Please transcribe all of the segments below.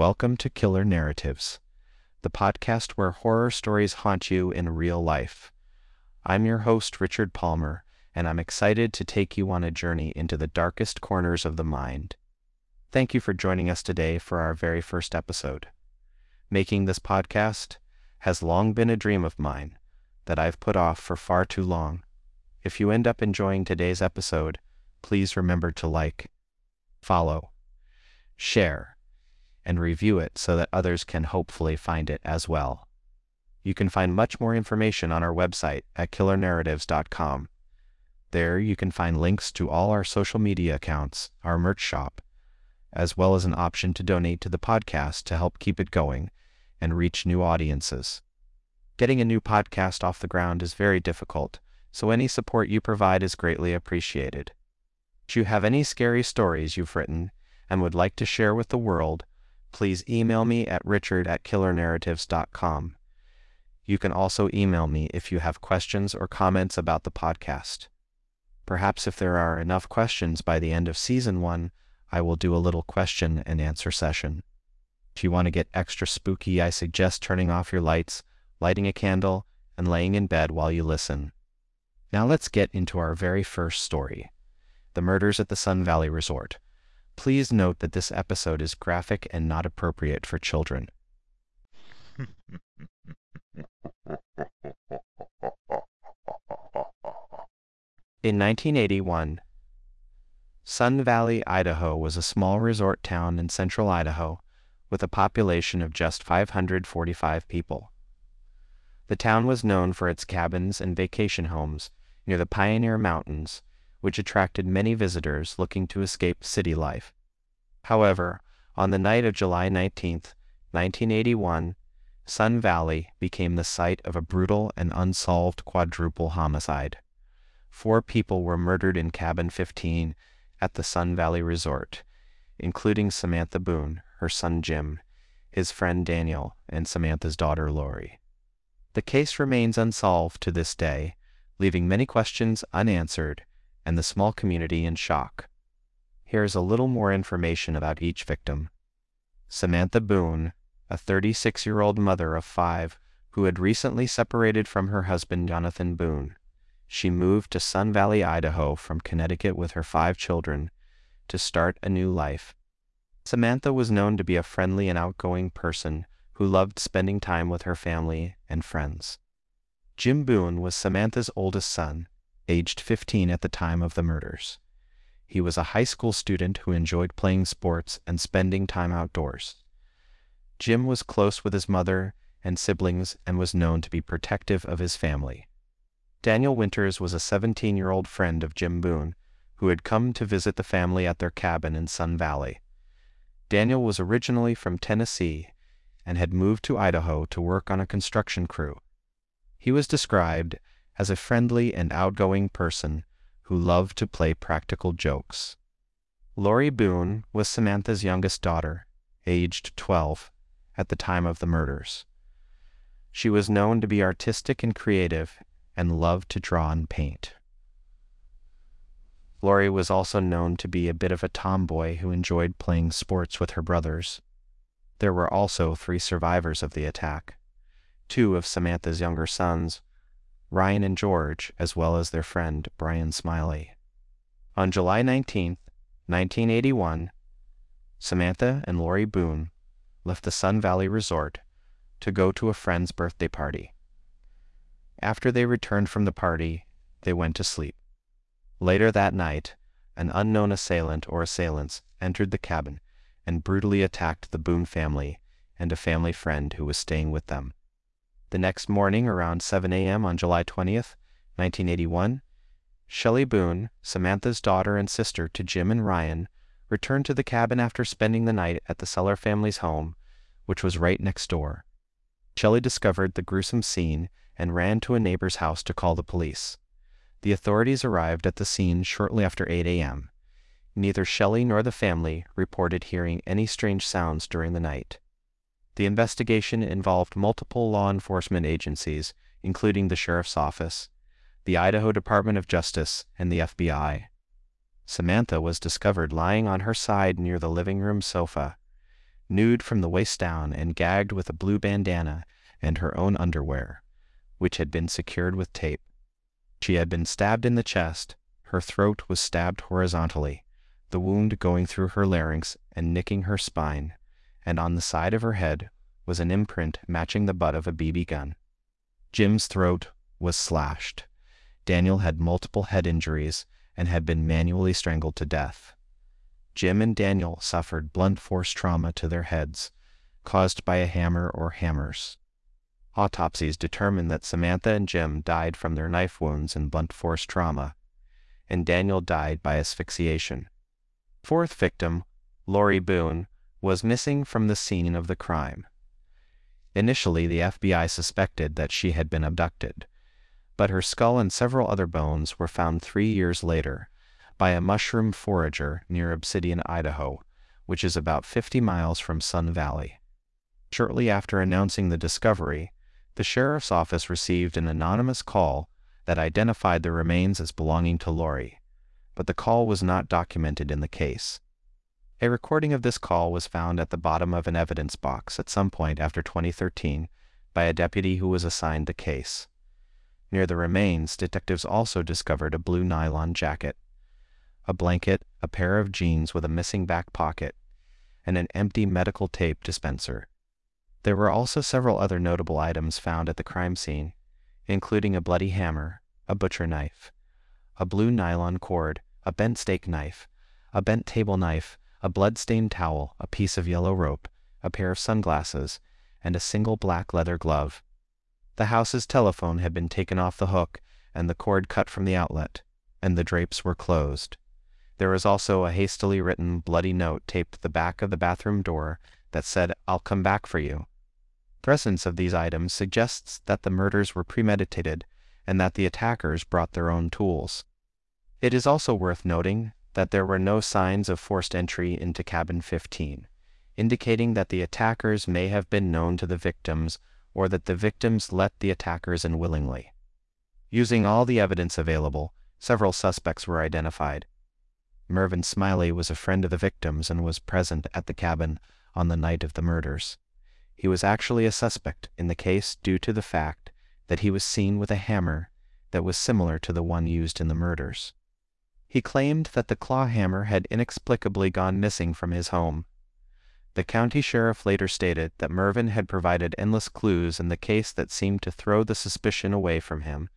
Welcome to Killer Narratives, the podcast where horror stories haunt you in real life. I'm your host, Richard Palmer, and I'm excited to take you on a journey into the darkest corners of the mind. Thank you for joining us today for our very first episode. Making this podcast has long been a dream of mine that I've put off for far too long. If you end up enjoying today's episode, please remember to like, follow, share, and review it so that others can hopefully find it as well. You can find much more information on our website at killernarratives.com. There you can find links to all our social media accounts, our merch shop, as well as an option to donate to the podcast to help keep it going and reach new audiences. Getting a new podcast off the ground is very difficult, so any support you provide is greatly appreciated. If you have any scary stories you've written and would like to share with the world, please email me at richard at killernarratives.com. You can also email me if you have questions or comments about the podcast. Perhaps if there are enough questions by the end of season one, I will do a little question and answer session. If you want to get extra spooky, I suggest turning off your lights, lighting a candle, and laying in bed while you listen. Now let's get into our very first story The Murders at the Sun Valley Resort. Please note that this episode is graphic and not appropriate for children. In 1981, Sun Valley, Idaho was a small resort town in central Idaho with a population of just 545 people. The town was known for its cabins and vacation homes near the Pioneer Mountains, which attracted many visitors looking to escape city life. However, on the night of July 19, 1981, Sun Valley became the site of a brutal and unsolved quadruple homicide. Four people were murdered in Cabin 15 at the Sun Valley Resort, including Samantha Boone, her son Jim, his friend Daniel, and Samantha's daughter Lori. The case remains unsolved to this day, leaving many questions unanswered and the small community in shock. Here's a little more information about each victim. Samantha Boone, a 36 year old mother of five who had recently separated from her husband Jonathan Boone. She moved to Sun Valley, Idaho from Connecticut with her five children to start a new life. Samantha was known to be a friendly and outgoing person who loved spending time with her family and friends. Jim Boone was Samantha's oldest son, aged 15 at the time of the murders. He was a high school student who enjoyed playing sports and spending time outdoors. Jim was close with his mother and siblings and was known to be protective of his family. Daniel Winters was a 17 year old friend of Jim Boone who had come to visit the family at their cabin in Sun Valley. Daniel was originally from Tennessee and had moved to Idaho to work on a construction crew. He was described as a friendly and outgoing person who loved to play practical jokes. Lori Boone was Samantha's youngest daughter, aged 12, at the time of the murders. She was known to be artistic and creative and loved to draw and paint. Lori was also known to be a bit of a tomboy who enjoyed playing sports with her brothers. There were also three survivors of the attack two of Samantha's younger sons, Ryan and George, as well as their friend Brian Smiley. On July 19, 1981, Samantha and Lori Boone left the Sun Valley Resort to go to a friend's birthday party. After they returned from the party, they went to sleep. Later that night, an unknown assailant or assailants entered the cabin and brutally attacked the Boone family and a family friend who was staying with them. The next morning, around 7 a.m. on July 20th, 1981, Shelley Boone, Samantha's daughter and sister to Jim and Ryan, returned to the cabin after spending the night at the Seller family's home, which was right next door. Shelley discovered the gruesome scene and ran to a neighbor's house to call the police. The authorities arrived at the scene shortly after 8 a.m. Neither Shelley nor the family reported hearing any strange sounds during the night. The investigation involved multiple law enforcement agencies, including the Sheriff's Office, the Idaho Department of Justice, and the FBI. Samantha was discovered lying on her side near the living room sofa. nude from the waist down and gagged with a blue bandana and her own underwear, which had been secured with tape. She had been stabbed in the chest, her throat was stabbed horizontally, the wound going through her larynx and nicking her spine, and on the side of her head was an imprint matching the butt of a BB gun. Jim's throat was slashed. Daniel had multiple head injuries and had been manually strangled to death. Jim and Daniel suffered blunt force trauma to their heads, caused by a hammer or hammers. Autopsies determined that Samantha and Jim died from their knife wounds and blunt force trauma, and Daniel died by asphyxiation. Fourth victim, Lori Boone, was missing from the scene of the crime. Initially, the FBI suspected that she had been abducted, but her skull and several other bones were found three years later by a mushroom forager near Obsidian, Idaho, which is about 50 miles from Sun Valley. Shortly after announcing the discovery, the sheriff's office received an anonymous call that identified the remains as belonging to Lori, but the call was not documented in the case. A recording of this call was found at the bottom of an evidence box at some point after 2013 by a deputy who was assigned the case. Near the remains, detectives also discovered a blue nylon jacket, a blanket, a pair of jeans with a missing back pocket, and an empty medical tape dispenser. There were also several other notable items found at the crime scene, including a bloody hammer, a butcher knife, a blue nylon cord, a bent steak knife, a bent table knife, a blood-stained towel, a piece of yellow rope, a pair of sunglasses, and a single black leather glove. The house's telephone had been taken off the hook and the cord cut from the outlet, and the drapes were closed. There was also a hastily written bloody note taped to the back of the bathroom door that said, I'll come back for you. Presence of these items suggests that the murders were premeditated and that the attackers brought their own tools. It is also worth noting that there were no signs of forced entry into cabin 15, indicating that the attackers may have been known to the victims or that the victims let the attackers in willingly. Using all the evidence available, several suspects were identified. Mervyn Smiley was a friend of the victims and was present at the cabin on the night of the murders. He was actually a suspect in the case due to the fact that he was seen with a hammer that was similar to the one used in the murders. He claimed that the claw hammer had inexplicably gone missing from his home. The county sheriff later stated that Mervyn had provided endless clues in the case that seemed to throw the suspicion away from him.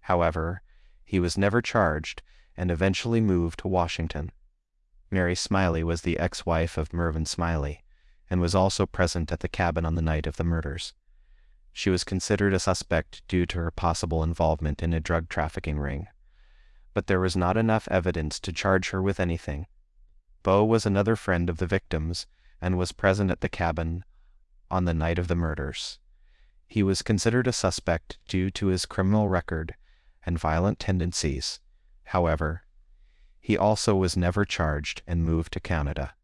However, he was never charged and eventually moved to Washington. Mary Smiley was the ex-wife of Mervyn Smiley and was also present at the cabin on the night of the murders. She was considered a suspect due to her possible involvement in a drug trafficking ring. But there was not enough evidence to charge her with anything. Bo was another friend of the victims and was present at the cabin on the night of the murders. He was considered a suspect due to his criminal record and violent tendencies. However, he also was never charged and moved to Canada.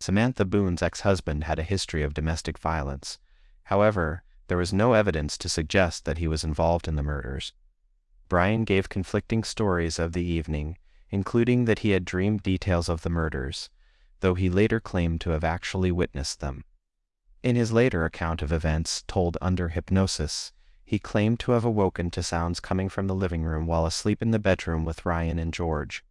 Samantha Boone's ex-husband had a history of domestic violence. However, there was no evidence to suggest that he was involved in the murders. Brian gave conflicting stories of the evening, including that he had dreamed details of the murders, though he later claimed to have actually witnessed them. In his later account of events told under hypnosis, he claimed to have awoken to sounds coming from the living room while asleep in the bedroom with Ryan and George.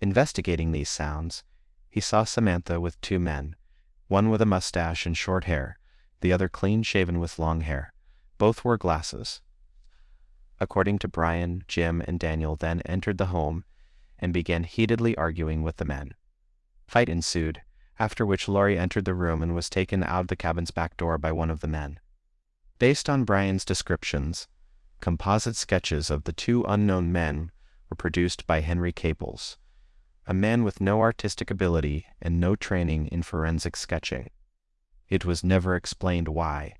Investigating these sounds, he saw Samantha with two men, one with a mustache and short hair, the other clean shaven with long hair. Both wore glasses. According to Brian, Jim and Daniel then entered the home and began heatedly arguing with the men. Fight ensued, after which Lori entered the room and was taken out of the cabin's back door by one of the men. Based on Brian's descriptions, composite sketches of the two unknown men were produced by Henry Caples a man with no artistic ability and no training in forensic sketching. It was never explained why.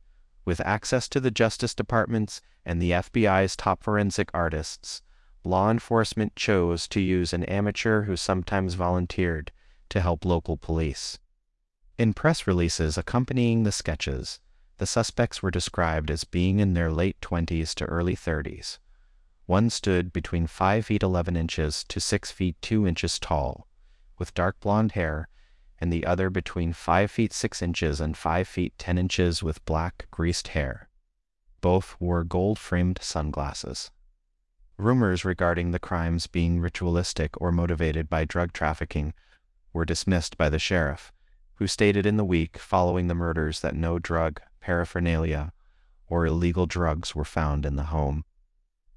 With access to the Justice Department's and the FBI's top forensic artists, law enforcement chose to use an amateur who sometimes volunteered to help local police. In press releases accompanying the sketches, the suspects were described as being in their late 20s to early 30s. One stood between 5 feet 11 inches to 6 feet 2 inches tall, with dark blonde hair and the other between 5 feet 6 inches and 5 feet 10 inches with black, greased hair. Both wore gold framed sunglasses. Rumors regarding the crimes being ritualistic or motivated by drug trafficking were dismissed by the sheriff, who stated in the week following the murders that no drug, paraphernalia, or illegal drugs were found in the home.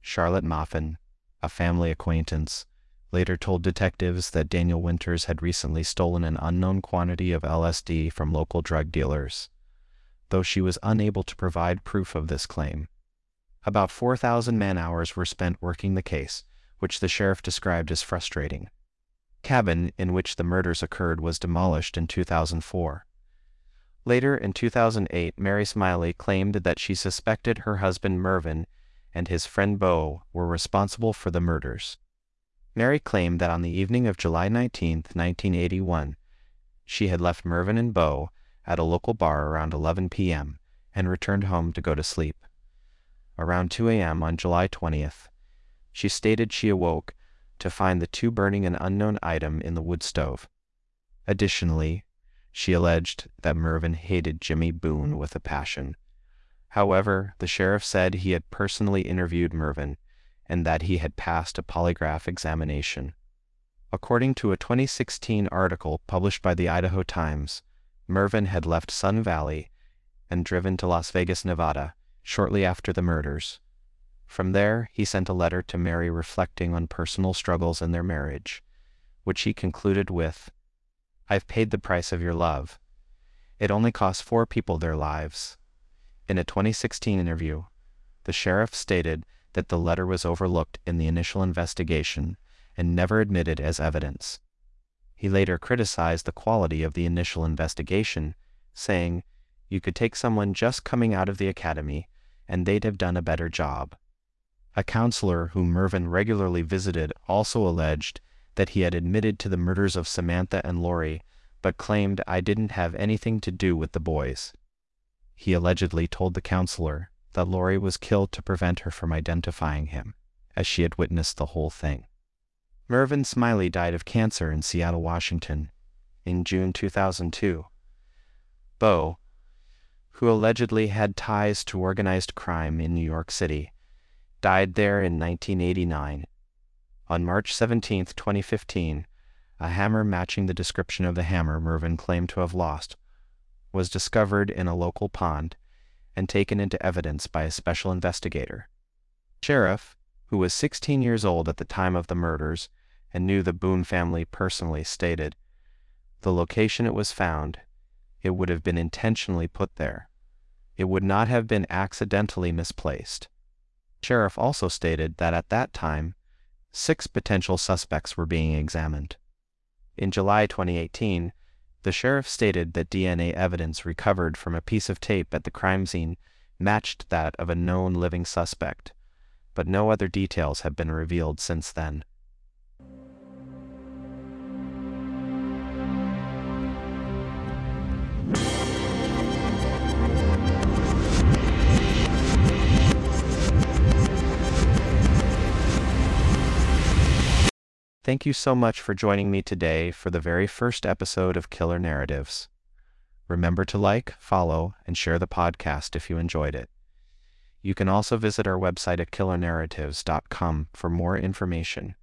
Charlotte Moffin, a family acquaintance, later told detectives that Daniel Winters had recently stolen an unknown quantity of LSD from local drug dealers, though she was unable to provide proof of this claim. About 4,000 man hours were spent working the case, which the sheriff described as frustrating. Cabin in which the murders occurred was demolished in 2004. Later in 2008, Mary Smiley claimed that she suspected her husband Mervyn and his friend Bo were responsible for the murders. Mary claimed that on the evening of July 19, 1981, she had left Mervyn and Bo at a local bar around 11 p.m. and returned home to go to sleep around 2 a.m. on July 20th. She stated she awoke to find the two burning an unknown item in the wood stove. Additionally, she alleged that Mervyn hated Jimmy Boone with a passion. However, the sheriff said he had personally interviewed Mervyn and that he had passed a polygraph examination. According to a 2016 article published by the Idaho Times, Mervyn had left Sun Valley and driven to Las Vegas, Nevada, shortly after the murders. From there, he sent a letter to Mary reflecting on personal struggles in their marriage, which he concluded with I've paid the price of your love. It only cost four people their lives. In a 2016 interview, the sheriff stated that the letter was overlooked in the initial investigation and never admitted as evidence. He later criticized the quality of the initial investigation, saying, You could take someone just coming out of the academy and they'd have done a better job. A counselor whom Mervyn regularly visited also alleged that he had admitted to the murders of Samantha and Lori, but claimed I didn't have anything to do with the boys. He allegedly told the counselor that Lori was killed to prevent her from identifying him, as she had witnessed the whole thing. Mervyn Smiley died of cancer in Seattle, Washington, in June 2002. Bo, who allegedly had ties to organized crime in New York City, died there in 1989. On March 17, 2015, a hammer matching the description of the hammer Mervyn claimed to have lost was discovered in a local pond and taken into evidence by a special investigator. Sheriff, who was 16 years old at the time of the murders and knew the Boone family personally, stated, The location it was found it would have been intentionally put there. It would not have been accidentally misplaced. Sheriff also stated that at that time, six potential suspects were being examined. In July 2018, the sheriff stated that DNA evidence recovered from a piece of tape at the crime scene matched that of a known living suspect, but no other details have been revealed since then. Thank you so much for joining me today for the very first episode of Killer Narratives. Remember to like, follow, and share the podcast if you enjoyed it. You can also visit our website at killernarratives.com for more information.